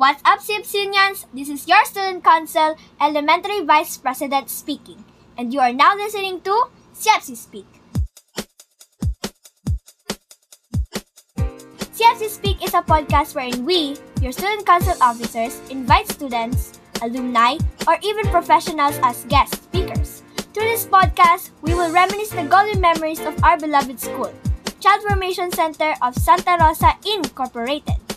What's up, CFCnians? This is your Student Council Elementary Vice President speaking, and you are now listening to CFC Speak. CFC Speak is a podcast wherein we, your Student Council officers, invite students, alumni, or even professionals as guest speakers. Through this podcast, we will reminisce the golden memories of our beloved school, Child Formation Center of Santa Rosa Incorporated.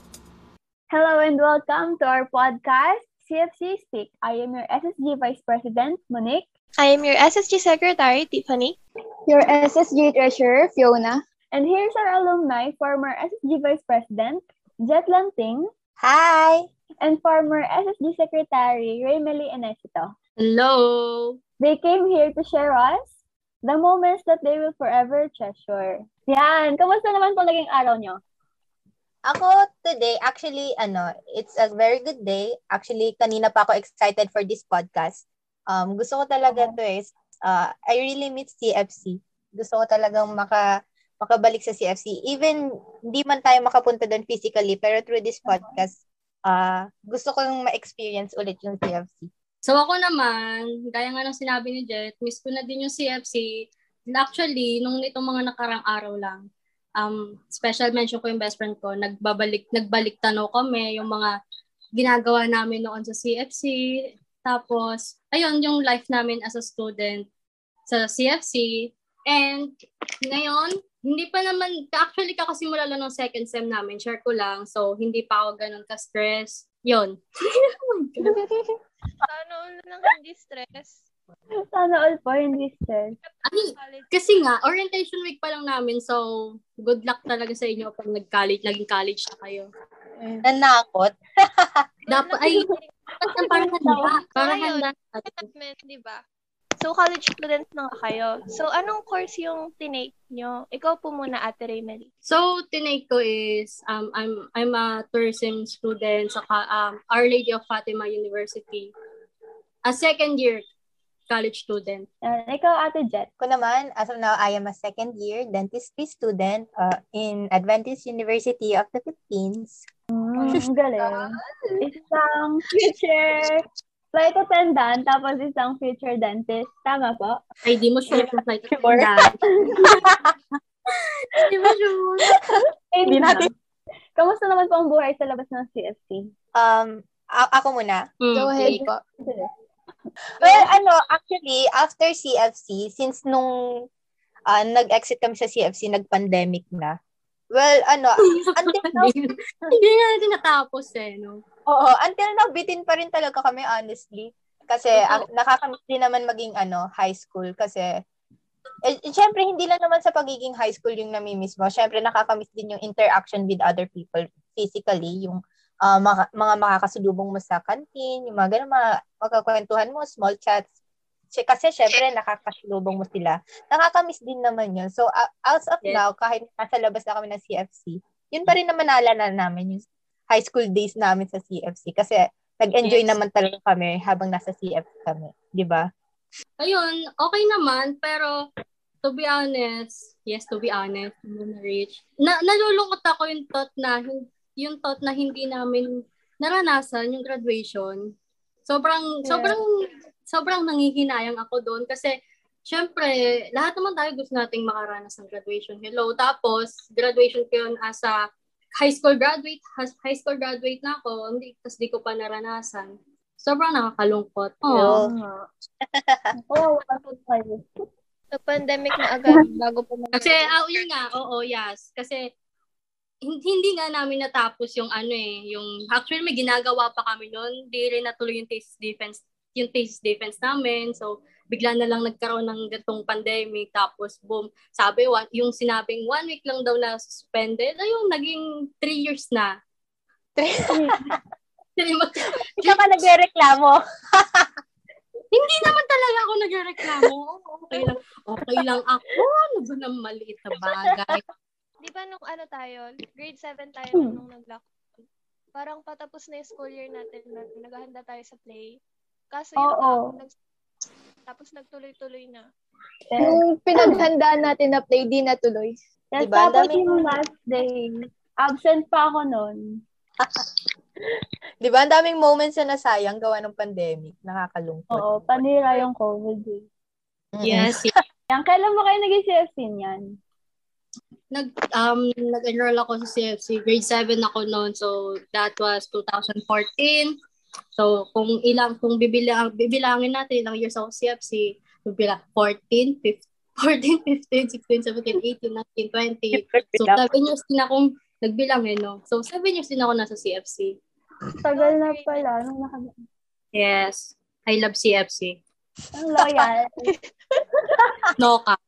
Hello and welcome to our podcast, CFC Speak. I am your SSG Vice President, Monique. I am your SSG Secretary, Tiffany. Your SSG Treasurer, Fiona. And here's our alumni, former SSG Vice President, Jet Lanting. Hi! And former SSG Secretary, Raymeli Enesito. Hello! They came here to share us the moments that they will forever treasure. Yan! Kamusta naman po naging araw nyo? Ako today, actually, ano, it's a very good day. Actually, kanina pa ako excited for this podcast. Um, gusto ko talaga to eh. Uh, I really miss CFC. Gusto ko talagang maka makabalik sa CFC. Even hindi man tayo makapunta doon physically, pero through this podcast, uh, gusto kong ma-experience ulit yung CFC. So ako naman, gaya nga ng sinabi ni Jet, miss ko na din yung CFC. And actually, nung itong mga nakarang araw lang, um, special mention ko yung best friend ko, nagbabalik, nagbalik tanaw kami, yung mga ginagawa namin noon sa CFC. Tapos, ayun, yung life namin as a student sa CFC. And ngayon, hindi pa naman, actually kakasimula lang ng second sem namin, share ko lang. So, hindi pa ako ganun ka-stress. Yun. Sana all lang hindi stress. Sana all po, hindi stress. Ay, kasi nga, orientation week pa lang namin. So, good luck talaga sa inyo pag nag-college, naging college na kayo. Nanakot. Dapat, ay, parang handa. Parang So, ayun, handa. Di ba? So, college students na nga kayo. So, anong course yung tinake nyo? Ikaw po muna, Ate Raymeli. So, tinake ko is, um, I'm, I'm a tourism student sa um, Our Lady of Fatima University. A second year college student. Yan. Ikaw, Ate Jet. Ko naman, as of now, I am a second year dentistry student uh, in Adventist University of the Philippines. Mm, ang galing. Isang future flight attendant, tapos isang future dentist. Tama po? Ay, di mo sure kung flight Sure. attendant. Di mo sure. Hindi natin- Kamusta naman po ang buhay sa labas ng CFC? Um, a- ako muna. Hmm, Go ahead po. Well, ano, actually, after CFC, since nung uh, nag-exit kami sa CFC, nag-pandemic na. Well, ano, until now, Hindi nga natin natapos eh, no? oo, until now, bitin pa rin talaga kami, honestly. Kasi, ang, nakakamiss din naman maging, ano, high school. Kasi, eh, eh, syempre, hindi lang naman sa pagiging high school yung namimiss mo. Syempre, nakakamiss din yung interaction with other people physically, yung uh, mga, mga makakasulubong mo sa canteen, yung mga ganun, mga magkakwentuhan mo, small chats. Kasi syempre, nakakasulubong mo sila. Nakakamiss din naman yun. So, uh, as of Yes. now, kahit nasa labas na kami ng CFC, yun pa rin naman naalala namin yung high school days namin sa CFC. Kasi nag-enjoy Yes. naman talaga kami habang nasa CFC kami. Di ba? Ayun, okay naman, pero to be honest, yes, to be honest, I'm gonna reach. Na, nalulungkot ako yung thought na, yung thought na hindi namin naranasan yung graduation. Sobrang, Yeah. sobrang, sobrang nangihinayang ako doon kasi Siyempre, lahat naman tayo gusto nating makaranas ng graduation. Hello. Tapos, graduation ko yun as a high school graduate. Has, high school graduate na ako. Hindi, tapos di ko pa naranasan. Sobrang nakakalungkot. Oh. Oo. Oo, tayo. So, pandemic na agad bago po mag- Kasi, ah, yun nga, oo, yes. Kasi, hindi nga namin natapos yung ano eh, yung, actually may ginagawa pa kami noon, di rin natuloy yung thesis defense, yung thesis defense namin, so, bigla na lang nagkaroon ng gatong pandemic, tapos boom, sabi, one, yung sinabing one week lang daw na suspended, ayun, naging three years na. Three. Ikaw ka nagre-reklamo. Hindi naman talaga ako nagreklamo. Okay lang. Okay lang ako. Ano ba ng maliit na bagay? Di ba nung ano tayo, grade 7 tayo Hmm. nung nag-lockdown. Parang patapos na yung school year natin, nag- naghahanda tayo sa play. Kaso yun Oo. nga, nag- tapos nagtuloy-tuloy na. Yung pinaghandaan natin na play, di natuloy. Yes, Diba? Tapos dami- yung last day, absent pa ako noon. Di ba? Ang daming moments na nasayang gawa ng pandemic. Nakakalungkot. Oo, panira yung COVID eh. Yes. Yan, kailan mo kayo naging CFC niyan? Nag um nag-enroll ako sa CFC. Grade 7 ako noon. So that was 2014. So kung ilang kung bibilang bibilangin natin ilang years ako sa CFC, bibila 14, 15 14, 15, 16, 17, 18, 19, 20. So, 7 years din akong nagbilang eh, no? So, 7 years din ako nasa CFC. Tagal na pala. Nung naka... Yes. I love CFC. Ang loyal. No ka.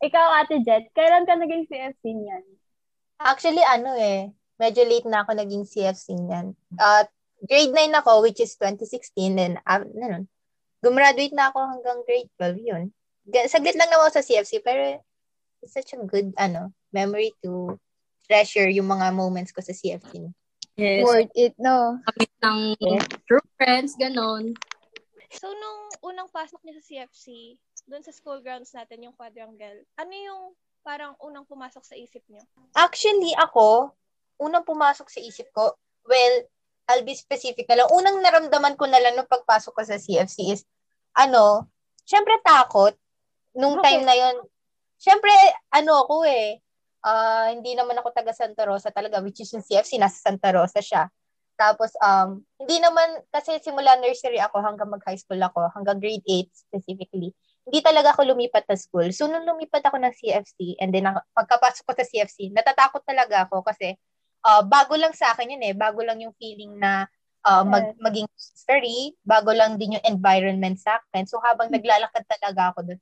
Ikaw, Ate Jet, kailan ka naging CFC niyan? Actually, ano eh, medyo late na ako naging CFC niyan. At grade 9 ako, which is 2016, and uh, ano, gumraduate na ako hanggang grade 12, yun. Saglit lang naman ako sa CFC, pero it's such a good, ano, memory to treasure yung mga moments ko sa CFC. Yes. Worth it, no? Kami ng Yes. true friends, ganon. So, nung unang pasok niya sa CFC, doon sa school grounds natin, yung quadrangle, ano yung parang unang pumasok sa isip niyo? Actually, ako, unang pumasok sa isip ko, well, I'll be specific na lang. Unang naramdaman ko na lang nung pagpasok ko sa CFC is, ano, syempre takot. Nung Okay. time na yon syempre, ano ako eh, ah, hindi naman ako taga Santa Rosa talaga, which is yung CFC, nasa Santa Rosa siya. Tapos, um, hindi naman, kasi simula nursery ako hanggang mag-high school ako, hanggang grade 8 specifically, hindi talaga ako lumipat na school. So, nung lumipat ako ng CFC, and then pagkapasok ko sa CFC, natatakot talaga ako kasi ah, bago lang sa akin yun eh, bago lang yung feeling na ah, mag, maging nursery, bago lang din yung environment sa akin. So, habang naglalakad talaga ako doon,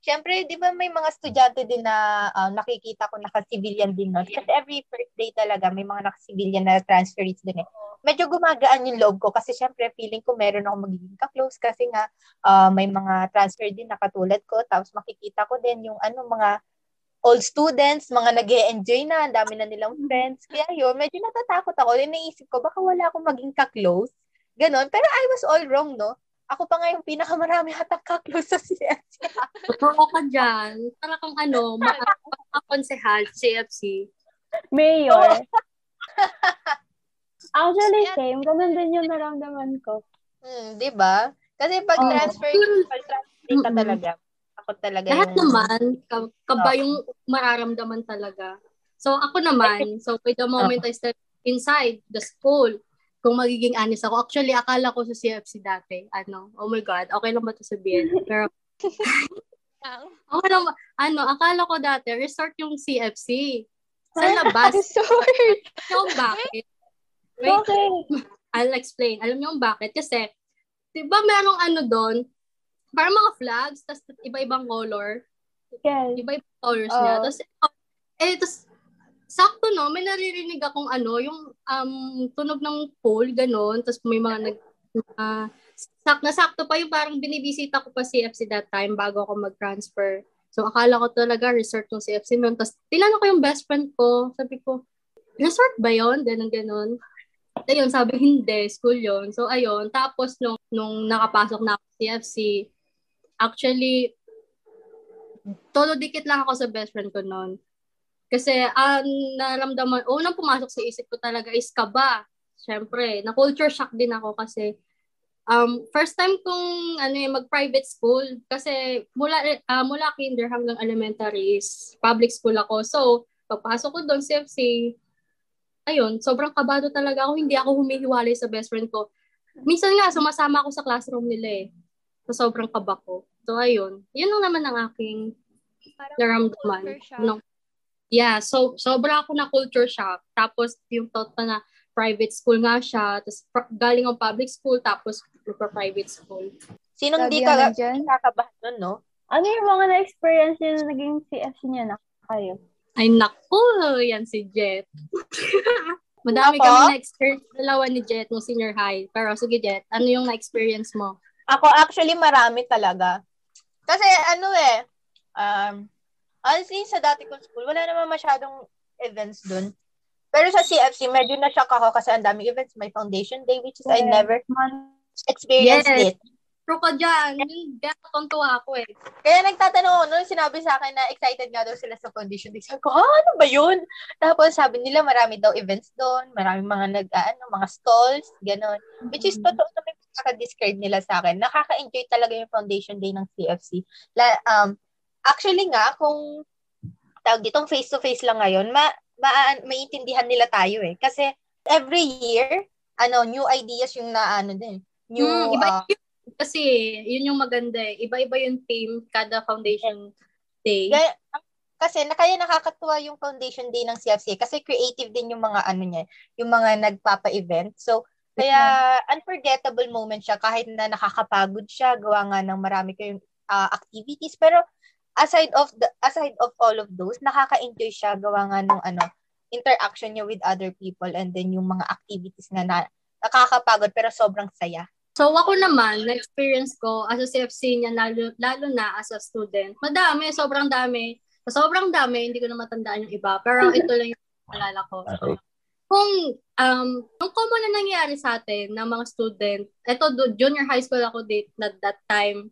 Siyempre, di ba may mga estudyante din na ah, nakikita ko naka-civilian din nun. Kasi every first day talaga, may mga naka-civilian na transferees din eh. Medyo gumagaan yung loob ko kasi syempre feeling ko meron ako magiging ka-close kasi nga ah, may mga transfer din na katulad ko. Tapos makikita ko din yung ano, mga old students, mga nag enjoy na, ang dami na nilang friends. Kaya yun, medyo natatakot ako. Then naisip ko, baka wala akong maging ka-close. Ganon. Pero I was all wrong, no? Ako pa nga yung pinakamarami hatang ka-close sa CFC. Totoo ka dyan. Para kang ano, makakonsehal sa CFC. Mayor. Actually, same. Ganun din yung naramdaman ko. Hmm, 'di ba? Kasi pag Oo. transfer, pag transfer ka talaga. Ako talaga Lahat yung naman, ka- kaba yung mararamdaman talaga. So, ako naman, so by the moment I step inside the school, kung magiging honest ako, actually, akala ko sa CFC dati, ano, oh my God, okay lang ba ito sabihin? Pero, okay lang ba, ano, akala ko dati, resort yung CFC. Sa labas. Niyo kung bakit? Wait, Okay. I'll explain. Alam niyo kung bakit? Kasi, di ba merong ano doon, parang mga flags, tas iba-ibang color. Yes. Iba-ibang colors niya. Oo. Tapos, eh, tapos, sakto no, may naririnig akong ano, yung um, tunog ng pole, ganun. Tapos may mga nag, uh, sak, nasakto pa yung parang binibisita ko pa CFC that time bago ako mag-transfer. So, akala ko talaga resort yung CFC nun. Tapos, tinanong ko yung best friend ko. Sabi ko, resort ba yon Ganun, ganun. Ayun, sabi, hindi, school yon So, ayun. Tapos, nung, nung nakapasok na ako sa CFC, actually, todo dikit lang ako sa best friend ko noon. Kasi, ang naramdaman, unang pumasok sa isip ko talaga is kaba. Siyempre, na-culture shock din ako kasi um, first time kong ano, eh, mag-private school kasi mula, ah, mula kinder hanggang elementary is public school ako. So, pagpasok ko doon, CFC, ayun, sobrang kabado talaga ako. Hindi ako humihiwalay sa best friend ko. Minsan nga, sumasama ako sa classroom nila eh. So, sobrang kaba ko. So, ayun. Yun lang naman ang aking parang naramdaman. No. Yeah, so sobra ako na culture shock. Tapos yung thought pa na private school nga siya, tapos pr- galing ang public school, tapos private school. Sinong Sabi di nga ka kakabahan nun, no? Ano yung mga na-experience niyo na naging CFC niya na kayo? Ay, naku, yan si Jet. Madami Ako? kami na-experience, dalawa ni Jet nung senior high. Pero sige Jet, ano yung na-experience mo? Ako actually marami talaga. Kasi ano eh, um, honestly sa dati kong school, wala naman masyadong events dun. Pero sa CFC, medyo na-shock ako kasi ang daming events. May foundation day, which is I Yeah. never experienced Yes. it. Pro ka dyan. Yun, Kaya tontuwa ako eh. Kaya nagtatanong ako, nung sinabi sa akin na excited nga daw sila sa foundation day, sabi ko, ah, ano ba yun? Tapos sabi nila, marami daw events doon, marami mga nag, ah, ano, mga stalls, gano'n. Which is, totoo naman yung describe nila sa akin. Nakaka-enjoy talaga yung foundation day ng CFC. La, um, actually nga, kung tawag ditong face-to-face lang ngayon, ma, ma, maintindihan nila tayo eh. Kasi every year, ano, new ideas yung na, ano din, new, Hmm, iba uh, Kasi yun yung maganda eh. Iba-iba yung theme kada foundation day. Kaya, kasi na kaya nakakatuwa yung foundation day ng CFC kasi creative din yung mga ano niya, yung mga nagpapa-event. So, kaya unforgettable moment siya kahit na nakakapagod siya, gawa nga ng marami kayong uh, activities pero aside of the aside of all of those, nakaka-enjoy siya gawa nga ng ano, interaction niya with other people and then yung mga activities na, na nakakapagod pero sobrang saya. So ako naman, na-experience ko as a CFC niya, lalo, lalo na as a student. Madami, sobrang dami. Sa sobrang dami, hindi ko na matandaan yung iba. Pero ito lang yung alala ko. Kung um, ang common na nangyayari sa atin ng mga student, ito junior high school ako date na that time,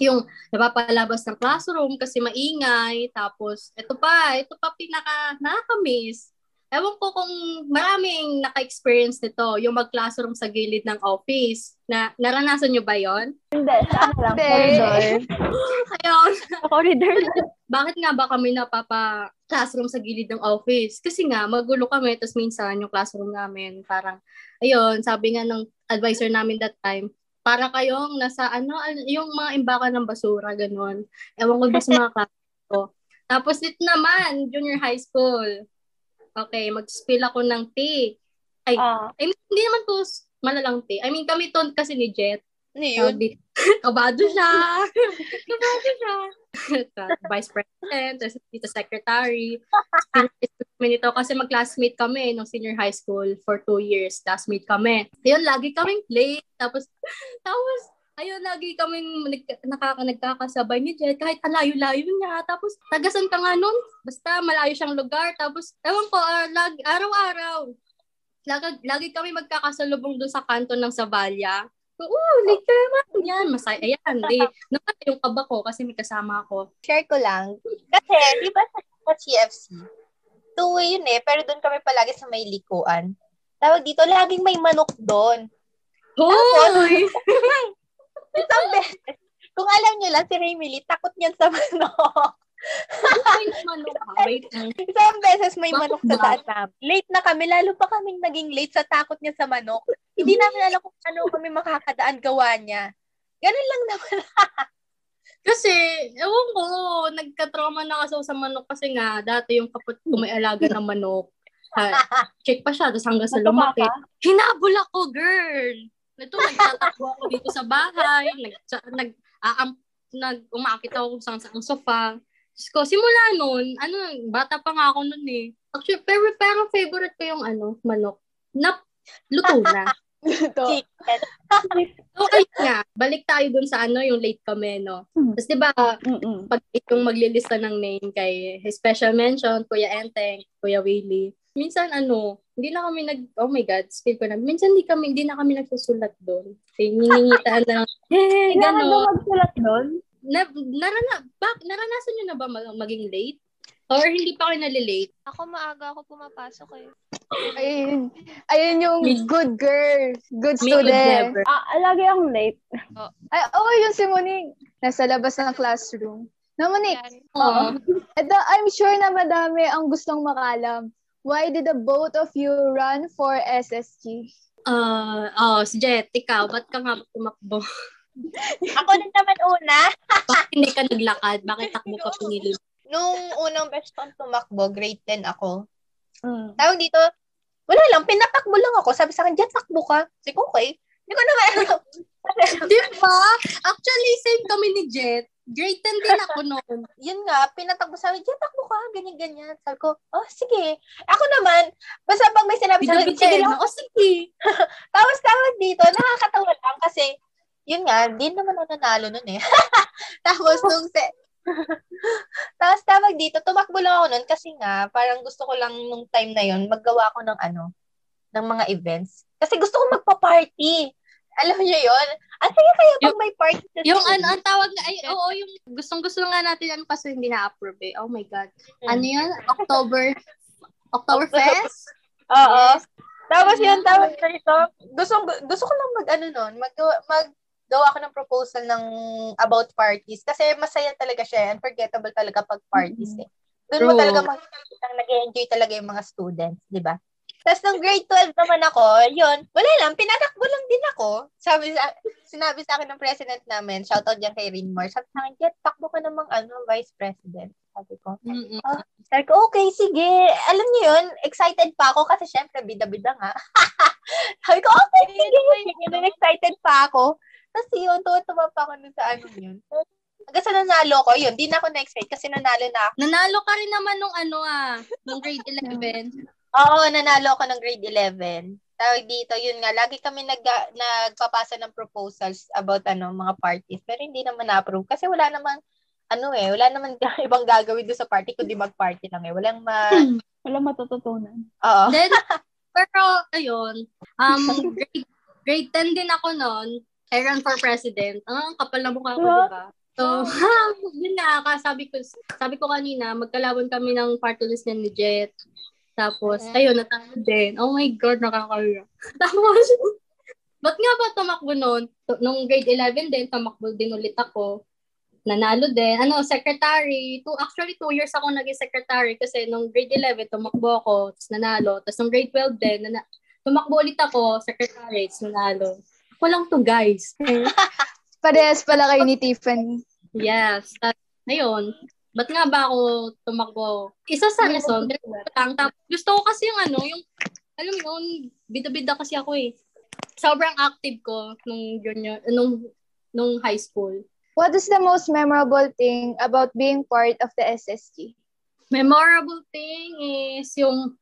yung napapalabas ng classroom kasi maingay, tapos ito pa, ito pa pinaka nakakamiss. Ewan ko kung maraming naka-experience nito, yung mag-classroom sa gilid ng office. Na, naranasan nyo ba yon? Hindi, sa lang, corridor. Ayun. Sa corridor. Bakit nga ba kami napapa-classroom sa gilid ng office? Kasi nga, magulo kami, tapos minsan yung classroom namin, parang, ayun, sabi nga ng advisor namin that time, para kayong nasa ano, yung mga imbakan ng basura, ganun. Ewan ko ba sa mga klase ko. Tapos dito naman, junior high school. Okay, mag-spill ako ng tea. Ay, Ah, I mean, hindi naman s- malalang tea. I mean, kami to kasi ni Jet. Ano yun? Kabado siya. kabado siya. Vice President, tapos dito Secretary. Senior nito kasi mag-classmate kami nung senior high school for two years. Classmate kami. Ayun, lagi kaming late. Tapos, tapos, ayun, lagi kaming nag- nakaka, nagkakasabay ni Jet kahit ang layo-layo niya. Tapos, tagasan ka nga nun. Basta malayo siyang lugar. Tapos, ewan ko, ah, lag, araw-araw. Lagi, lagi kami magkakasalubong doon sa kanto ng Savalia. Oo, late ka naman. Yan, masaya. Ayan, di. Naman yung kaba ko kasi may kasama ako. Share ko lang. Kasi, di ba sa, CFC, two-way yun eh, pero doon kami palagi sa may likuan. Tawag dito, laging may manok doon. Hoy! Isang beses. Kung alam niyo lang, si Raymelie, takot niyan sa manok. Manok. Wait. Isang beses may manok sa taas namin. Late na kami, lalo pa kaming naging late sa takot niya sa manok. Hindi namin alam kung ano kami makakadaan gawa niya. Ganun lang naman. Kasi, ewan ko, nagka-trauma na kasi sa manok kasi nga, dati yung kapat ko may alaga ng manok. Ha, check pa siya, tapos hanggang sa lumaki. Hinabol ako, girl! Ito, nagtatakbo ako dito sa bahay, nag, nag, aam, nag, umakit ako sa sa sofa. Diyos ko, simula nun, ano, bata pa nga ako nun eh. Actually, pero, pero favorite ko yung ano, manok. Na, luto na. Ito. Chicken. So, ayun nga, balik tayo dun sa ano, yung late kami, no? Hmm. Tapos, di ba, Mm-mm. pag yung maglilista ng name kay special mention, Kuya Enteng, Kuya Willie, minsan ano, hindi na kami nag, oh my God, spill ko na, minsan hindi kami, hindi na kami nagsusulat doon. Hiningitan na, eh, Kailangan ba gano'n. magsulat doon? Na, narana, bak, naranasan nyo na ba mag- maging late? Or hindi pa kayo nalilate? Ako maaga ako pumapasok eh. Ayun. Ayun yung Me- good girl. Good student. never. Ah, lagi akong late. Ay, oo, yung si Monique. Nasa labas ng classroom. Na Monique, Yan. Oo. ito, I'm sure na madami ang gustong makalam. Why did the both of you run for SSG? Ah, oh, si Jet, ikaw, ba't ka nga tumakbo? Ako din naman una. Bakit hindi ka naglakad? Bakit takbo ka pinili? Nung unang best friend tumakbo, grade 10 ako. Mm. Tawag dito, wala lang, pinatakbo lang ako. Sabi sa akin, Jet, takbo ka. Sabi ko, okay. Hindi ko naman alam. Di ba? Actually, same kami ni Jet. Grade 10 din ako noon. Yun nga, pinatakbo sa akin, Jet, takbo ka. Ganyan-ganyan. Sabi ko, oh, sige. Ako naman, basta pag may sinabi sa akin, sige Bidyo-bidyo lang. na. O sige. Tapos tawag dito, nakakatawa lang kasi, yun nga, di naman ako nanalo nun eh. Tapos nung se... Tapos tawag dito, tumakbo lang ako nun kasi nga, parang gusto ko lang nung time na yun, maggawa ako ng ano, ng mga events. Kasi gusto ko magpa-party. Alam niyo yon Ang saya kaya pag may party sa Yung ano, ang tawag nga, ay, oo, yung gustong-gusto nga natin ano kasi hindi na-approve eh. Oh my God. Ano yun? October, Oktoberfest? Oo. Yes. Tapos yun, tapos dito, gusto, gusto ko lang mag, ano nun, mag, maggawa ako ng proposal ng about parties. Kasi masaya talaga siya. Unforgettable talaga pag parties eh. Doon mo talaga makikita nag enjoy talaga yung mga students, di ba? Tapos nung grade 12 naman ako, yun, wala lang, pinatakbo lang din ako. Sabi sa, sinabi sa akin ng president namin, shoutout dyan kay Rinmore, sabi sa akin, Jet, takbo ka namang ano, vice president. Sabi ko, Mm-mm. sabi ko, okay, sige. Alam niyo yun, excited pa ako kasi syempre, bida-bida nga. Sabi ko, okay, sige. excited pa ako. Tapos yun, tuwa-tuwa pa ako nun sa ano yun. Hanggang sa nanalo ko, yun, di na ako na-excite kasi nanalo na ako. Nanalo ka rin naman nung ano ah, nung grade 11. Oo, nanalo ako ng grade 11. Tawag dito, yun nga, lagi kami nag, nagpapasa ng proposals about ano, mga parties. Pero hindi naman na-approve kasi wala namang, ano eh, wala naman ibang gagawin doon sa party kundi mag-party lang eh. Walang ma... Wala matututunan. Oo. Then, pero, ayun, um, grade, grade 10 din ako noon. I ran for president. Ah, ang kapal na mukha ko, di ba? So, yun nga, kasabi ko, sabi ko kanina, magkalaban kami ng party list niya ni Jet. Tapos, Mm. ayun, natalo din. Oh my God, nakakaya. Tapos, ba't nga ba tumakbo noon? Nung grade 11 din, tumakbo din ulit ako. Nanalo din. Ano, secretary. Two, actually, two years ako naging secretary kasi nung grade 11, tumakbo ako, tapos nanalo. Tapos nung grade 12 din, nana- tumakbo ulit ako, secretary, tapos nanalo. Ako lang to, guys. Parehas pala kayo ni Tiffany. Yes. Ayun. Ba't nga ba ako tumakbo? Isa sa lesson, lang. Tapos gusto ko kasi yung ano, yung, alam mo yun, bida-bida kasi ako eh. Sobrang active ko nung junior, nung, nung high school. What is the most memorable thing about being part of the SSG? Memorable thing is yung,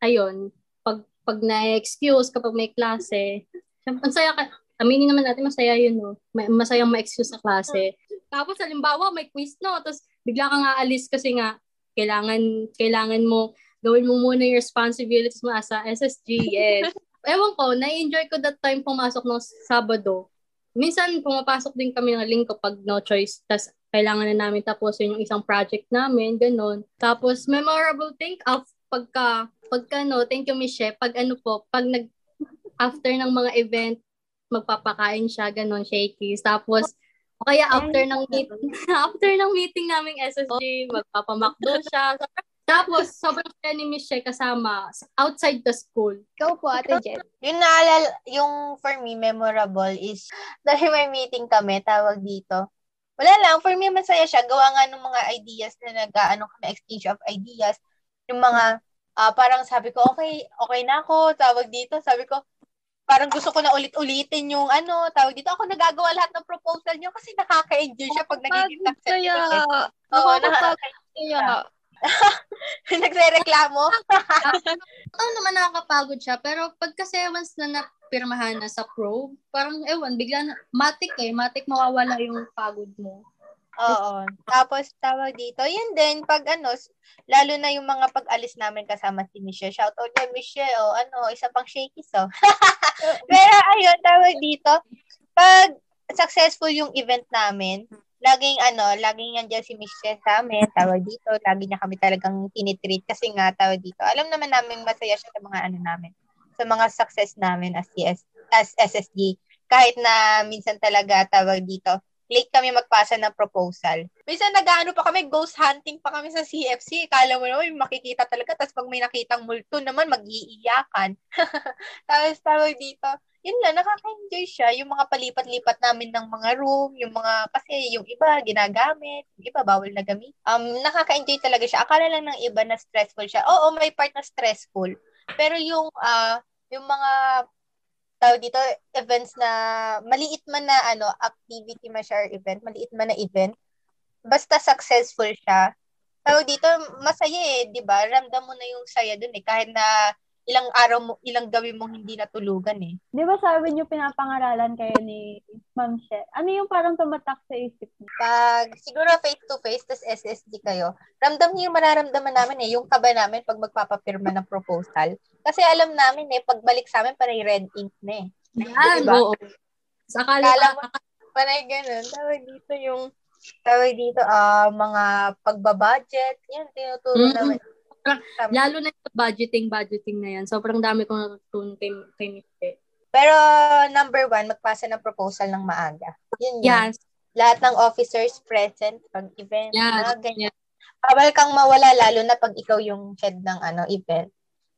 ayun, pag, pag na-excuse kapag may klase, ang saya ka, aminin naman natin, masaya yun, no? Masayang ma-excuse sa klase. Tapos, halimbawa, may quiz, no? Tapos, bigla kang aalis kasi nga, kailangan, kailangan mo, gawin mo muna yung responsibilities mo as a SSG, yes. Ewan ko, na-enjoy ko that time pumasok ng Sabado. Minsan, pumapasok din kami ng linggo pag no choice. Tapos, kailangan na namin tapusin yung isang project namin, ganun. Tapos, memorable thing, of, pagka, pagka, no, thank you, Miss Shep, pag ano po, pag nag, after ng mga event, magpapakain siya, ganun, shakies. Tapos, o kaya after ng meet, after ng meeting naming SSG, magpapamakdo siya. Tapos, sobrang saya ni Shep kasama outside the school. Ikaw po, Ate Jet. Yung naalala, yung for me, memorable is, dahil may meeting kami, tawag dito. Wala lang, for me, masaya siya. Gawa nga ng mga ideas na nag-ano kami, exchange of ideas. Yung mga, ah, parang sabi ko, okay, okay na ako, tawag dito. Sabi ko, parang gusto ko na ulit-ulitin yung ano, tawag dito. Ako nagagawa lahat ng proposal niyo kasi nakaka-enjoy siya pag nagiging successful. eh. Oo, nakaka Nagre-reklamo. Oo naman nakakapagod siya, pero pag kasi once na napirmahan na sa pro, parang ewan, bigla na, matik eh, matik mawawala yung pagod mo. Oo. Tapos, tawag dito, yun din, pag ano, lalo na yung mga pag-alis namin kasama si Michelle. Shout out kay Michelle, o ano, isa pang shaky so. Pero ayun, tawag dito, pag successful yung event namin, laging ano, laging nandiyan si Michelle sa amin, tawag dito, lagi niya kami talagang tinitreat kasi nga, tawag dito, alam naman namin masaya siya sa mga ano namin, sa mga success namin as, CS, as SSG. Kahit na minsan talaga, tawag dito, late kami magpasa ng proposal. Minsan nag-ano pa kami, ghost hunting pa kami sa CFC. Kala mo naman, makikita talaga. Tapos pag may nakitang multo naman, mag-iiyakan. Tapos tawag dito, yun lang, nakaka-enjoy siya. Yung mga palipat-lipat namin ng mga room, yung mga, kasi yung iba ginagamit, yung iba bawal na gamit. Um, nakaka-enjoy talaga siya. Akala lang ng iba na stressful siya. Oo, may part na stressful. Pero yung, ah, yung mga tawag dito, events na maliit man na ano, activity man siya or event, maliit man na event, basta successful siya, tawag dito, masaya eh, di ba? Ramdam mo na yung saya dun eh, kahit na ilang araw mo, ilang gawin mong hindi natulugan eh. Di ba sabi niyo pinapangaralan kayo ni Ma'am She? Ano yung parang tumatak sa isip niyo? Pag siguro face-to-face, tas SSD kayo, ramdam niyo yung mararamdaman namin eh, yung kaba namin pag magpapapirma ng proposal. Kasi alam namin eh, pagbalik sa amin, parang red ink na eh. Yan, Diba? oo. Sa mo, panay ganun. Tawag dito yung, tawag dito, ah, mga pagbabudget. Yan, tinuturo Mm-mm. naman. Lalo na yung budgeting, budgeting na yan. Sobrang dami kong natutunan kay, kay Miss Pe. Pero, number one, magpasa ng proposal ng maaga. Yun yun. Yes. Lahat ng officers present pag event. Yes. Mga ganyan. Bawal kang mawala, lalo na pag ikaw yung head ng ano event.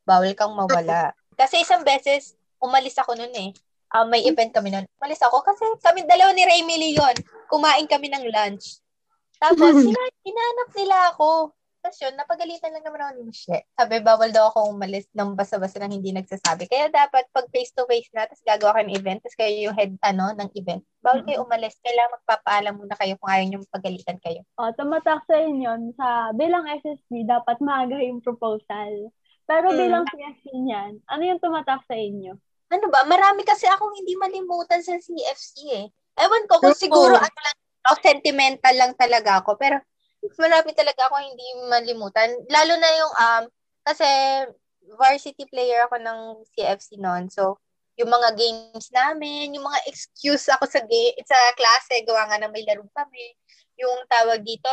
Bawal kang mawala. Kasi isang beses, umalis ako nun eh. Ah, may event kami nun. Umalis ako kasi kami dalawa ni Raymi Leon. Kumain kami ng lunch. Tapos, sina- hinanap nila ako. Tapos yun, napagalitan lang naman ako ni Michelle. Sabi, bawal daw ako umalis ng basa-basa nang hindi nagsasabi. Kaya dapat pag face-to-face na, tapos gagawa kayo ng event, tapos kayo yung head ano, ng event. Bawal kayo umalis. Kailangan magpapaalam muna kayo kung ayaw nyo pagalitan kayo. O, tumatak sa inyo, sa bilang SSB, dapat maaga yung proposal. Pero Mm. bilang CFC niyan, ano yung tumatak sa inyo? Ano ba? Marami kasi akong hindi malimutan sa CFC eh. Ewan ko kung True. siguro ano lang, oh, sentimental lang talaga ako. Pero marami talaga ako hindi malimutan. Lalo na yung, um, kasi varsity player ako ng CFC noon. So, yung mga games namin, yung mga excuse ako sa ga- sa klase, gawa nga na may laro kami. Yung tawag dito,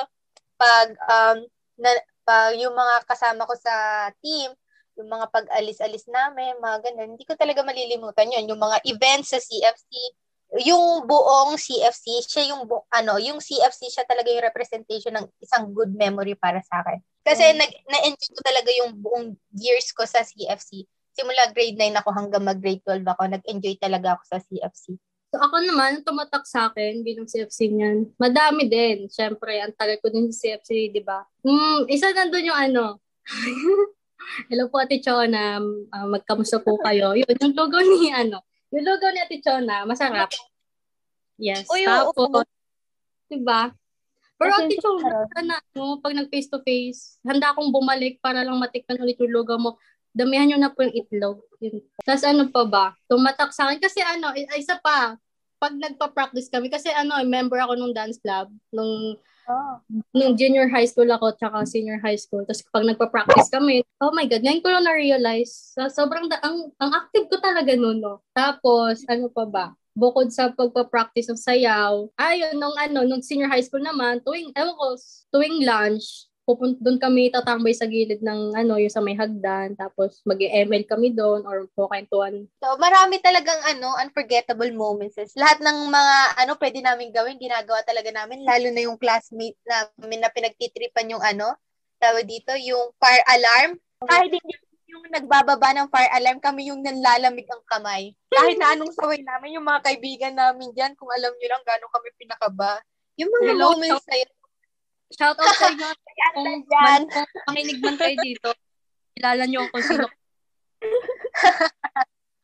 pag, um, na, pag yung mga kasama ko sa team, yung mga pag-alis-alis namin, mga ganun. Hindi ko talaga malilimutan yun. Yung mga events sa CFC, yung buong CFC, siya yung bu- ano, yung CFC siya talaga yung representation ng isang good memory para sa akin. Kasi nag na-enjoy ko talaga yung buong years ko sa CFC. Simula grade 9 ako hanggang mag-grade 12 ako, nag-enjoy talaga ako sa CFC. So ako naman, tumatak sa akin bilang CFC niyan. Madami din. Siyempre, ang tagal ko din sa CFC, di ba? Hmm, isa nandun yung ano. Hello po, Ate Chona. Uh, magkamusta po kayo? Yun, yung logo ni ano. Yung logo ni Ate Chona, masarap. Yes. Uy, oo. Tapos, di ba? Pero Ate Chona, sana, no, pag nag-face to face, handa akong bumalik para lang matikman ulit yung logo mo. Damihan nyo na po yung itlog. Yun. Tapos ano pa ba? Tumatak sa akin. Kasi ano, isa pa, pag nagpa-practice kami, kasi ano, member ako nung dance club, nung Oh. nung junior high school ako tsaka senior high school. Tapos pag nagpa-practice kami, oh my God, ngayon ko lang na-realize. So, sobrang, da- ang, ang active ko talaga noon, no? Tapos, ano pa ba? Bukod sa pagpa-practice ng sayaw, ayun, nung ano, nung senior high school naman, tuwing, ewan ko, tuwing lunch, pupunta doon kami tatambay sa gilid ng ano, yung sa may hagdan, tapos mag-ML kami doon or kukwentuhan. So, marami talagang ano, unforgettable moments. Lahat ng mga ano pwede namin gawin, ginagawa talaga namin, lalo na yung classmate namin na pinagtitripan yung ano, tawag dito, yung fire alarm. Kahit hindi yung nagbababa ng fire alarm, kami yung nanlalamig ang kamay. Kahit na anong saway namin, yung mga kaibigan namin dyan, kung alam nyo lang gano'ng kami pinakaba. Yung mga Hello, moments na yun, Shout out sa inyo kung, yan. man, kung makinig man kayo dito. Kilala niyo kung sino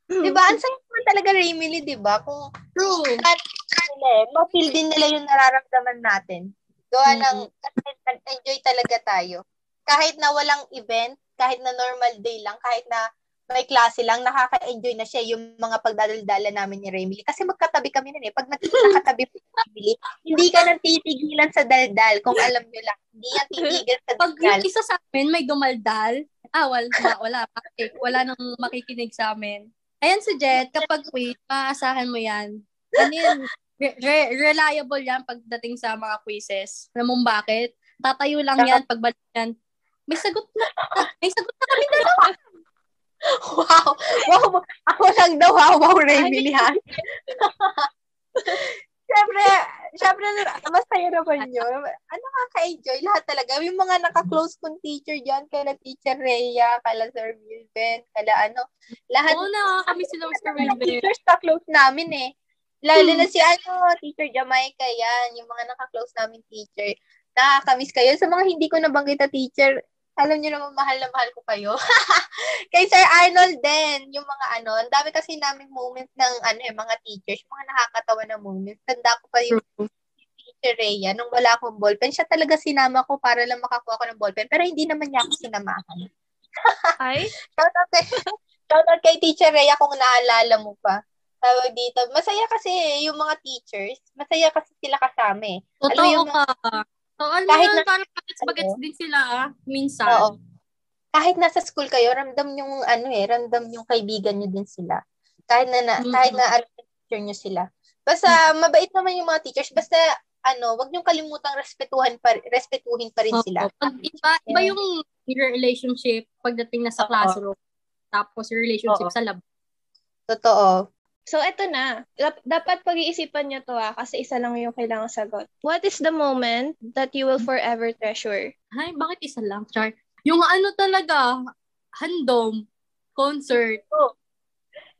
Di ba? Ang saya naman talaga, Raymily, di ba? Kung True. eh, ma-feel din nila yung nararamdaman natin. Gawa ng, kasi nag-enjoy talaga tayo. Kahit na walang event, kahit na normal day lang, kahit na may klase lang, nakaka-enjoy na siya yung mga pagdadaldala namin ni Remily. Kasi magkatabi kami nun eh. Pag nakatabi mo si Remily, hindi ka nang titigilan sa daldal. Kung alam nyo lang, hindi yan titigil sa Pag daldal. yung isa sa amin may dumaldal, ah, wala, wala, okay, wala nang makikinig sa amin. Ayan si Jet, kapag quiz, maaasahan mo yan. Ano yan? Re- reliable yan pagdating sa mga quizzes. Alam mo bakit? Tatayo lang yan, pagbalik yan. May sagot na. May sagot na kami dalawa. Wow! Wow! Ako lang daw, wow, wow, Remily ha. Siyempre, siyempre, masaya naman yun. Ano nakaka-enjoy? Lahat talaga. Yung mga naka-close kong teacher dyan, kala Teacher Rhea, kala Sir Wilben, kala ano, lahat Oo na, kami sila mga Wilber. teachers ka-close namin eh. Lalo na si ano, Teacher Jamaica yan, yung mga naka-close namin teacher. Nakakamiss kayo. Sa mga hindi ko nabanggit na teacher, alam niyo naman mahal na mahal ko kayo. Kay Sir Arnold din, yung mga ano, ang dami kasi naming moments ng ano eh, mga teachers, mga nakakatawa na moments. Tanda ko pa yung teacher Rhea, nung wala akong ballpen, siya talaga sinama ko para lang makakuha ko ng ballpen, pero hindi naman niya ako sinamahan. Ay? Shoutout kay, shoutout kay Teacher Rhea kung naalala mo pa. Tawag dito. Masaya kasi yung mga teachers, masaya kasi sila kasama eh. Alam Totoo yung ka. So, ano Kahit yun, na- parang bagets-bagets din sila ah, minsan. Oo. Kahit nasa school kayo, ramdam yung ano eh, ramdam yung kaibigan nyo din sila. Kahit na, na Mhm. kahit na alam ng teacher nyo sila. Basta, mabait naman yung mga teachers. Basta, ano, wag niyong kalimutang respetuhan pa, respetuhin pa rin Oo. sila. Pag iba, iba yung relationship pagdating na sa Oo. classroom. Tapos yung relationship Oo. sa lab. Totoo. So, eto na. Dap- dapat pag-iisipan nyo to ah, kasi isa lang yung kailangang sagot. What is the moment that you will forever treasure? Ay, bakit isa lang, Char? Yung ano talaga, handom, concert.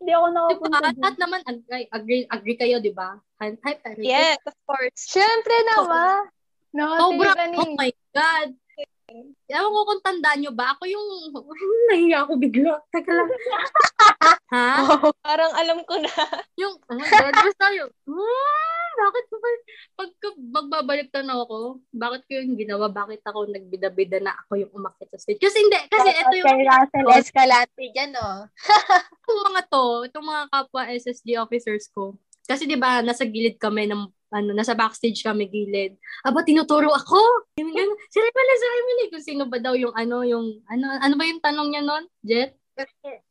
Hindi ako nakapunta ba? dun. Lahat naman agree, agree, agree kayo, di ba? Yes, of course. Syempre naman. No, Sobra. Oh my God. Ewan ko kung tandaan nyo ba? Ako yung, nahiya ako bigla. Teka lang. ha? Parang alam ko na. Yung, oh my God, basta yung, ah, bakit ko ba, pagka magbabalik na ako, bakit ko yung ginawa? Bakit ako nagbida-bida na ako yung umakit sa stage? Kasi hindi, kasi ito yung, Kay Russell Escalante dyan, oh. itong mga to, itong mga kapwa SSG officers ko. Kasi di ba nasa gilid kami ng ano, nasa backstage kami gilid. Aba, tinuturo ako. Ganun, Si Emily, si Emily. Kung sino ba daw yung ano, yung, ano, ano ba yung tanong niya nun, Jet?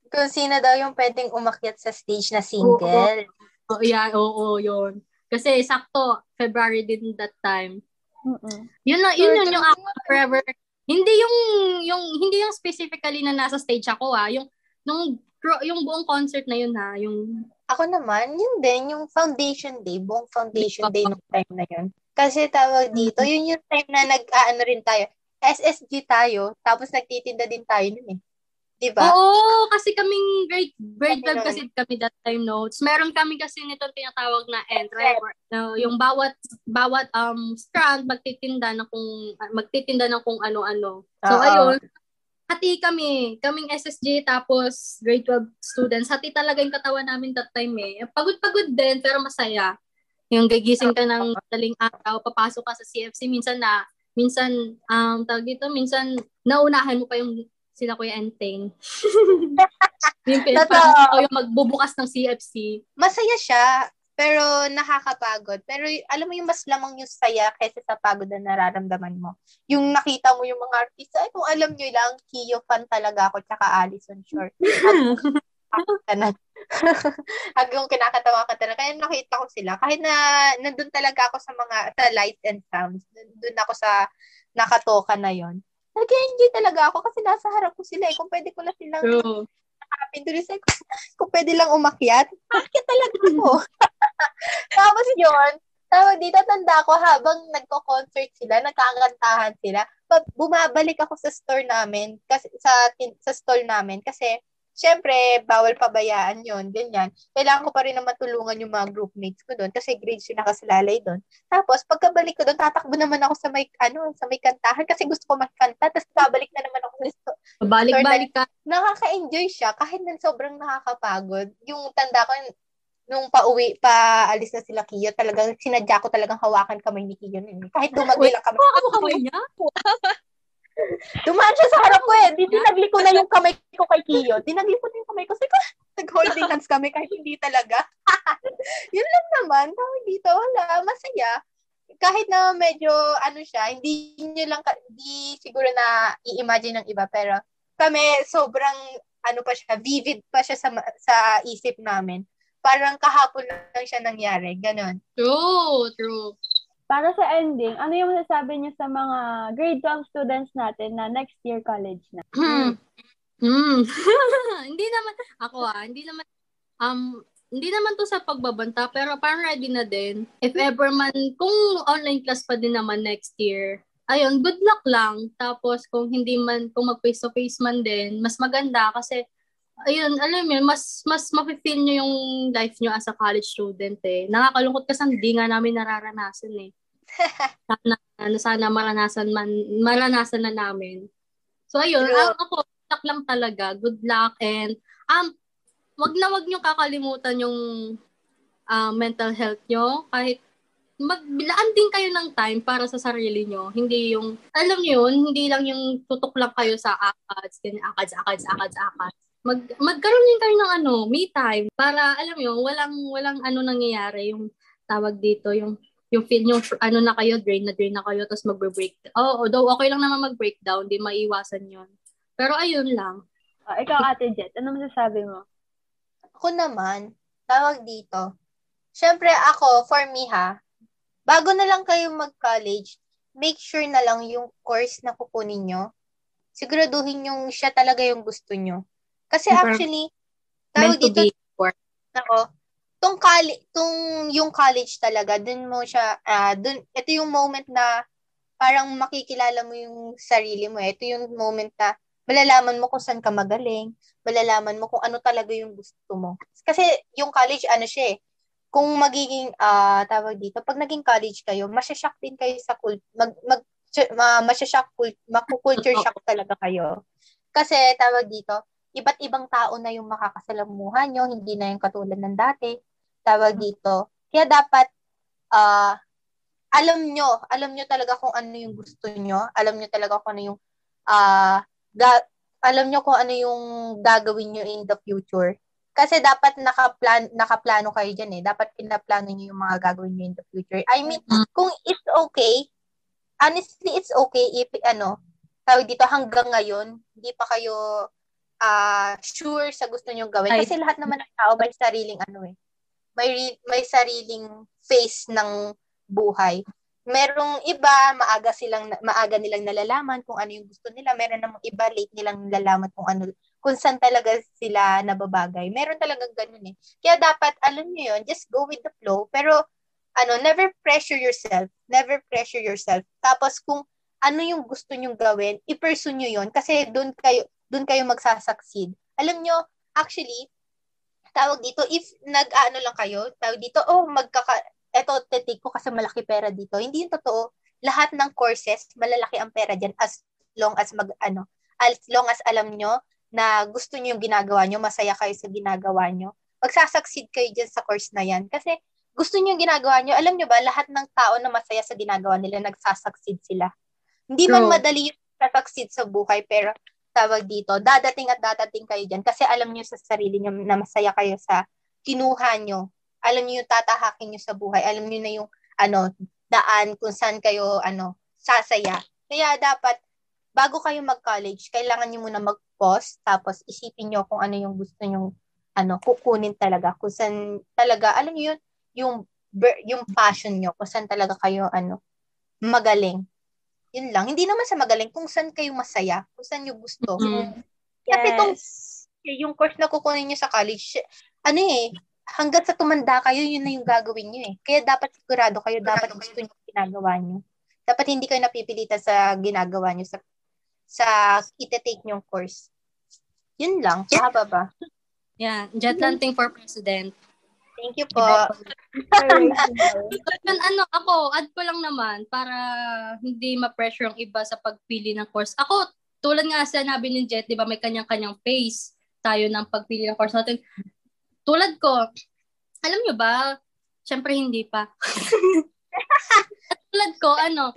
Kung sino daw yung pwedeng umakyat sa stage na single. Oo, yan, oo, yun. Kasi sakto, February din that time. Mm-mm. Yun na, yun yun yung ako forever. Hindi yung, yung, hindi yung specifically na nasa stage ako ah. Yung, nung, yung buong concert na yun ha. Yung, Ako naman, yun din, yung foundation day, buong foundation day nung time na yun. Kasi tawag dito, yun yung time na nag-aano rin tayo. SSG tayo, tapos nagtitinda din tayo nun eh. Di ba? Oo, kasi kaming grade, grade Kami 12 nun. kasi kami that time notes. Meron kami kasi nitong tinatawag na entry. No, yung bawat, bawat um strand magtitinda na kung, magtitinda ng kung ano-ano. So, Oo. ayun. Hati kami, kaming SSG tapos grade 12 students. Hati talaga yung katawan namin that time eh. Pagod-pagod din pero masaya. Yung gigising ka ng daling araw, papasok ka sa CFC, minsan na, minsan, um, tawag dito, minsan, naunahan mo pa yung sila Kuya Enteng. yung parang ikaw yung magbubukas ng CFC. Masaya siya, pero nakakapagod. Pero alam mo yung mas lamang yung saya kaysa sa pagod na nararamdaman mo. Yung nakita mo yung mga artista, ay kung alam nyo lang, Kio fan talaga ako, tsaka Alison Short. Hanggang kinakatawa ka talaga. Kaya nakita ko sila. Kahit na nandun talaga ako sa mga sa lights and sounds. Nandun ako sa nakatoka na yon. Nag-enjoy talaga ako kasi nasa harap ko sila eh. Kung pwede ko lang silang True. hanapin doon sa kung, pwede lang umakyat, umakyat talaga ako. Tapos yun, tawag dito, tanda ko habang nagko-concert sila, nagkakantahan sila, bumabalik ako sa store namin, kasi sa sa stall namin kasi Siyempre, bawal pabayaan yon ganyan. Kailangan ko pa rin na matulungan yung mga groupmates ko doon kasi grades yung nakasalalay doon. Tapos, pagkabalik ko doon, tatakbo naman ako sa may, ano, sa may kantahan kasi gusto ko magkanta. Tapos, babalik na naman ako. Balik-balik ka. Nakaka-enjoy siya kahit na sobrang nakakapagod. Yung tanda ko, nung pauwi, paalis na sila Kiyo, talagang sinadya ko talagang hawakan kamay ni Kiyo. nun. Kahit dumagli lang kami. Baka mo kamay niya? Dumaan siya sa harap ko eh. Di dinagli ko na yung kamay ko kay Kiyo. Dinagli ko na yung kamay ko. Sabi ko, nag-holding hands kami kahit hindi talaga. Yun lang naman. Tawag dito, wala. Masaya. Kahit na medyo, ano siya, hindi nyo lang, hindi siguro na i-imagine ng iba. Pero kami, sobrang, ano pa siya, vivid pa siya sa, sa isip namin. Parang kahapon lang siya nangyari. Ganon. True, true. Para sa ending, ano yung masasabi niyo sa mga grade 12 students natin na next year college na? Hmm. Hmm. hindi naman, ako ah, hindi naman, um, hindi naman to sa pagbabanta, pero parang ready na din. If ever man, kung online class pa din naman next year, ayun, good luck lang. Tapos kung hindi man, kung mag face to face man din, mas maganda kasi, ayun, alam mo yun, mas, mas mafe-feel nyo yung life nyo as a college student eh. Nakakalungkot kasi hindi nga namin nararanasan eh. Sana, ano, sana maranasan man, maranasan na namin. So ayun, True. ako, good luck lang talaga. Good luck and um wag na wag niyo kakalimutan yung ah, mental health nyo kahit maglaan din kayo ng time para sa sarili nyo. Hindi yung, alam nyo yun, hindi lang yung tutok lang kayo sa akads, ganyan, akads, akads, akads, akads. Mag, magkaroon din kayo ng ano, me time para, alam nyo, walang, walang ano nangyayari, yung tawag dito, yung yung feel yung ano na kayo, drain na drain na kayo, tapos magbe-break. Oh, although okay lang naman mag-breakdown, di maiwasan yon Pero ayun lang. Ah, ikaw, Ate Jet, ano masasabi mo? Ako naman, tawag dito, syempre ako, for me ha, bago na lang kayo mag-college, make sure na lang yung course na kukunin nyo, siguraduhin yung siya talaga yung gusto nyo. Kasi actually, tawag to dito, ako, tong college, tong yung college talaga, dun mo siya, ah dun, ito yung moment na parang makikilala mo yung sarili mo. Ito yung moment na malalaman mo kung saan ka magaling, malalaman mo kung ano talaga yung gusto mo. Kasi yung college, ano siya eh, kung magiging, ah tawag dito, pag naging college kayo, masyashock din kayo sa cult, mag, mag, ma, masyashock, cult, makukulture shock talaga kayo. Kasi tawag dito, iba't ibang tao na yung makakasalamuhan nyo, hindi na yung katulad ng dati. Tawag dito. Kaya dapat, ah alam nyo, alam nyo talaga kung ano yung gusto nyo, alam nyo talaga kung ano yung, ah ga- alam nyo kung ano yung gagawin nyo in the future. Kasi dapat nakaplan, nakaplano kayo dyan eh. Dapat pinaplano nyo yung mga gagawin nyo in the future. I mean, kung it's okay, honestly, it's okay if, ano, tawag dito, hanggang ngayon, hindi pa kayo ah sure sa gusto nyong gawin. Kasi lahat naman ng tao may sariling ano eh. May, re- may sariling face ng buhay. Merong iba, maaga silang, maaga nilang nalalaman kung ano yung gusto nila. Meron namang iba, late nilang nalalaman kung ano, kung saan talaga sila nababagay. Meron talagang ganun eh. Kaya dapat, alam nyo yun, just go with the flow. Pero, ano, never pressure yourself. Never pressure yourself. Tapos, kung ano yung gusto nyong gawin, i-pursue nyo yun. Kasi doon kayo, doon kayo magsasucceed. Alam nyo, actually, tawag dito, if nag-ano lang kayo, tawag dito, oh, magkaka, eto, titik ko kasi malaki pera dito. Hindi yung totoo. Lahat ng courses, malalaki ang pera dyan as long as mag, ano, as long as alam nyo na gusto nyo yung ginagawa nyo, masaya kayo sa ginagawa nyo, magsasucceed kayo dyan sa course na yan. Kasi gusto nyo yung ginagawa nyo, alam nyo ba, lahat ng tao na masaya sa ginagawa nila, nagsasucceed sila. Hindi man True. madali yung succeed sa buhay, pero tawag dito, dadating at dadating kayo dyan kasi alam nyo sa sarili nyo na masaya kayo sa kinuha nyo. Alam nyo yung tatahakin nyo sa buhay. Alam nyo na yung ano, daan kung saan kayo ano, sasaya. Kaya dapat, bago kayo mag-college, kailangan nyo muna mag-pause, tapos isipin nyo kung ano yung gusto nyo ano, kukunin talaga. Kung saan talaga, alam nyo yun, yung, yung passion nyo, kung saan talaga kayo ano, magaling. Yun lang. Hindi naman sa magaling, kung saan kayo masaya, kung saan nyo gusto. Mm. Kasi itong yung course na kukunin nyo sa college, ano eh, hanggang sa tumanda kayo, yun na yung gagawin nyo eh. Kaya dapat sigurado kayo, dapat gusto nyo yung ginagawa nyo. Dapat hindi kayo napipilitan sa ginagawa nyo, sa, sa ite-take nyong course. Yun lang. Mahaba ba? Yeah, jet landing for president. Thank you po. Then, ano, ako, add ko lang naman para hindi ma-pressure yung iba sa pagpili ng course. Ako, tulad nga sinabi ni Jet, di ba, may kanyang-kanyang pace tayo ng pagpili ng course natin. Tulad ko, alam nyo ba, syempre hindi pa. Tulad ko, ano,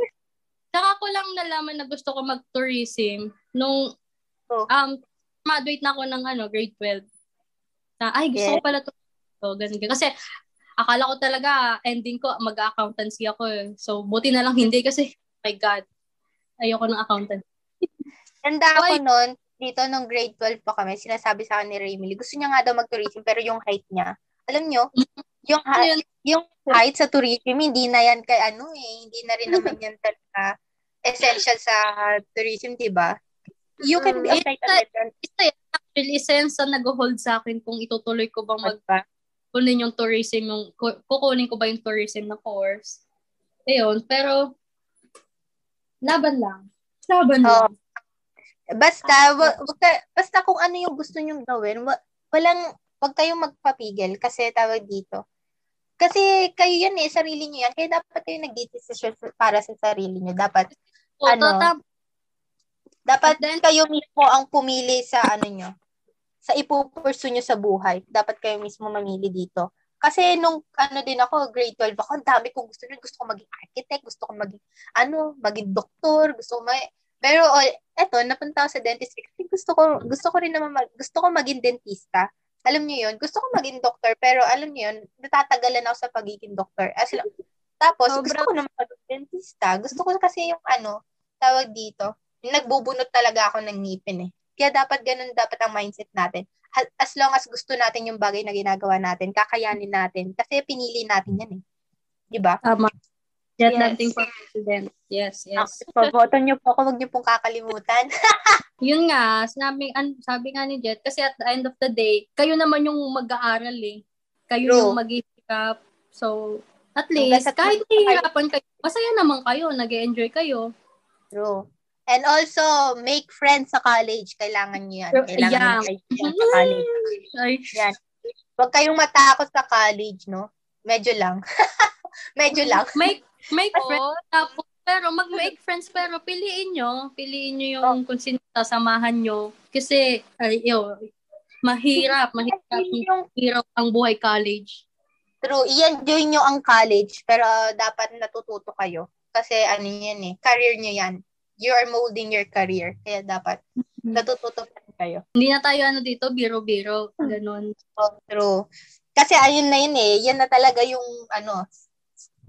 saka ko lang nalaman na gusto ko mag-tourism nung Oh. um, graduate na ako ng ano, grade 12. Na, ay, gusto Yeah. ko pala to. So, ganun. Kasi, akala ko talaga, ending ko, mag-accountancy ako eh. So, buti na lang hindi kasi, my God, ayoko ng accountant. Tanda ako Why? noon, dito nung grade 12 pa kami, sinasabi sa akin ni Raymily, gusto niya nga daw mag-tourism, pero yung height niya, alam nyo, yung, Ano yung height sa tourism, hindi na yan kay ano eh, hindi na rin naman yan talaga essential sa tourism, di ba? You can be a Mm. flight attendant. Isa yan, actually, isa yan sa nag-hold sa akin kung itutuloy ko bang mag Diba? Kunin yung tourism, yung, ku- kukunin ko ba yung tourism na course. Ayun, pero, laban lang. Laban lang. Basta, wa, wag ka- basta kung ano yung gusto nyong gawin, wa, walang, wag kayong magpapigil kasi tawag dito. Kasi kayo yan eh, sarili nyo yan. Kaya dapat kayo nag-decision para sa sarili nyo. Dapat, So, Ano? tata- dapat Then- kayo mismo ang pumili sa ano nyo, sa ipupursu nyo sa buhay. Dapat kayo mismo mamili dito. Kasi nung ano din ako, grade 12 ako, ang dami kong gusto nun. Gusto ko maging architect, gusto ko maging, ano, maging doktor, gusto ko mag... Pero, oh, eto, napunta ako sa dentistry. Kasi gusto ko, gusto ko rin naman, mag, gusto ko maging dentista. Alam niyo yun, gusto ko maging doktor, pero alam niyo yun, natatagalan ako sa pagiging doktor. As, tapos, gusto Sobrang- ko naman maging dentista. Gusto ko kasi yung ano, tawag dito, nagbubunot talaga ako ng ngipin eh. Kaya dapat ganun dapat ang mindset natin. as long as gusto natin yung bagay na ginagawa natin, kakayanin natin. Kasi pinili natin yan eh. Di ba? Tama. Jet Yes. landing for president. Yes, yes. Paboto niyo po ako, wag niyo pong kakalimutan. Yun nga, sinabi, an, sabi nga ni Jet, kasi at the end of the day, kayo naman yung mag-aaral eh. Kayo True. yung mag-isikap. So, at least, kahit nahihirapan kayo, masaya naman kayo, nag enjoy kayo. True. And also, make friends sa college. Kailangan niyo yan. Kailangan Yeah. niyo kaibigan sa college. Yan. Huwag kayong matakot sa college, no? Medyo lang. Medyo lang. make, make Oo. friends, tapos, pero mag-make friends, pero piliin nyo. Piliin nyo Oh. yung kung sino sasamahan nyo. Kasi, ay, yo, mahirap, mahirap, mahirap ang buhay college. True, i-enjoy nyo ang college, pero dapat natututo kayo. Kasi ano yan eh, career nyo yan. You are molding your career. Kaya dapat natututo pa rin kayo. Hindi na tayo ano dito, biro-biro, ganun. Oh, true. Kasi ayun na yun eh, yan na talaga yung ano,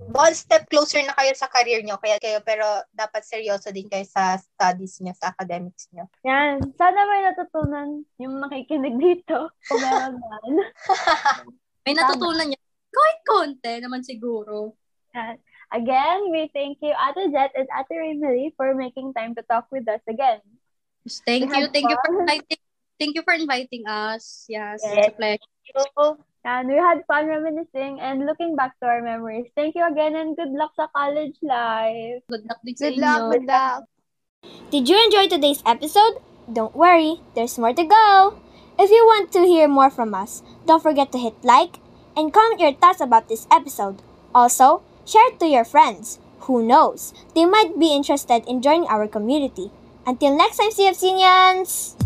one step closer na kayo sa career nyo. Kaya kayo, pero dapat seryoso din kayo sa studies nyo, sa academics nyo. Yan. Sana may natutunan yung makikinig dito. Kung meron man. May natutunan niya. Kahit konti naman siguro. Yan. Again, we thank you, Ate Jet and Ate Emily, for making time to talk with us again. Thank We you. had Thank you for inviting Thank you for inviting us. Yes, Yes. it's a pleasure. So, And we had fun reminiscing and looking back to our memories. Thank you again and good luck sa college life. Good luck din sa Good luck, good luck. Did you enjoy today's episode? Don't worry, there's more to go. If you want to hear more from us, don't forget to hit like and comment your thoughts about this episode. Also, share it to your friends. Who knows? They might be interested in joining our community. Until next time, CFCnians!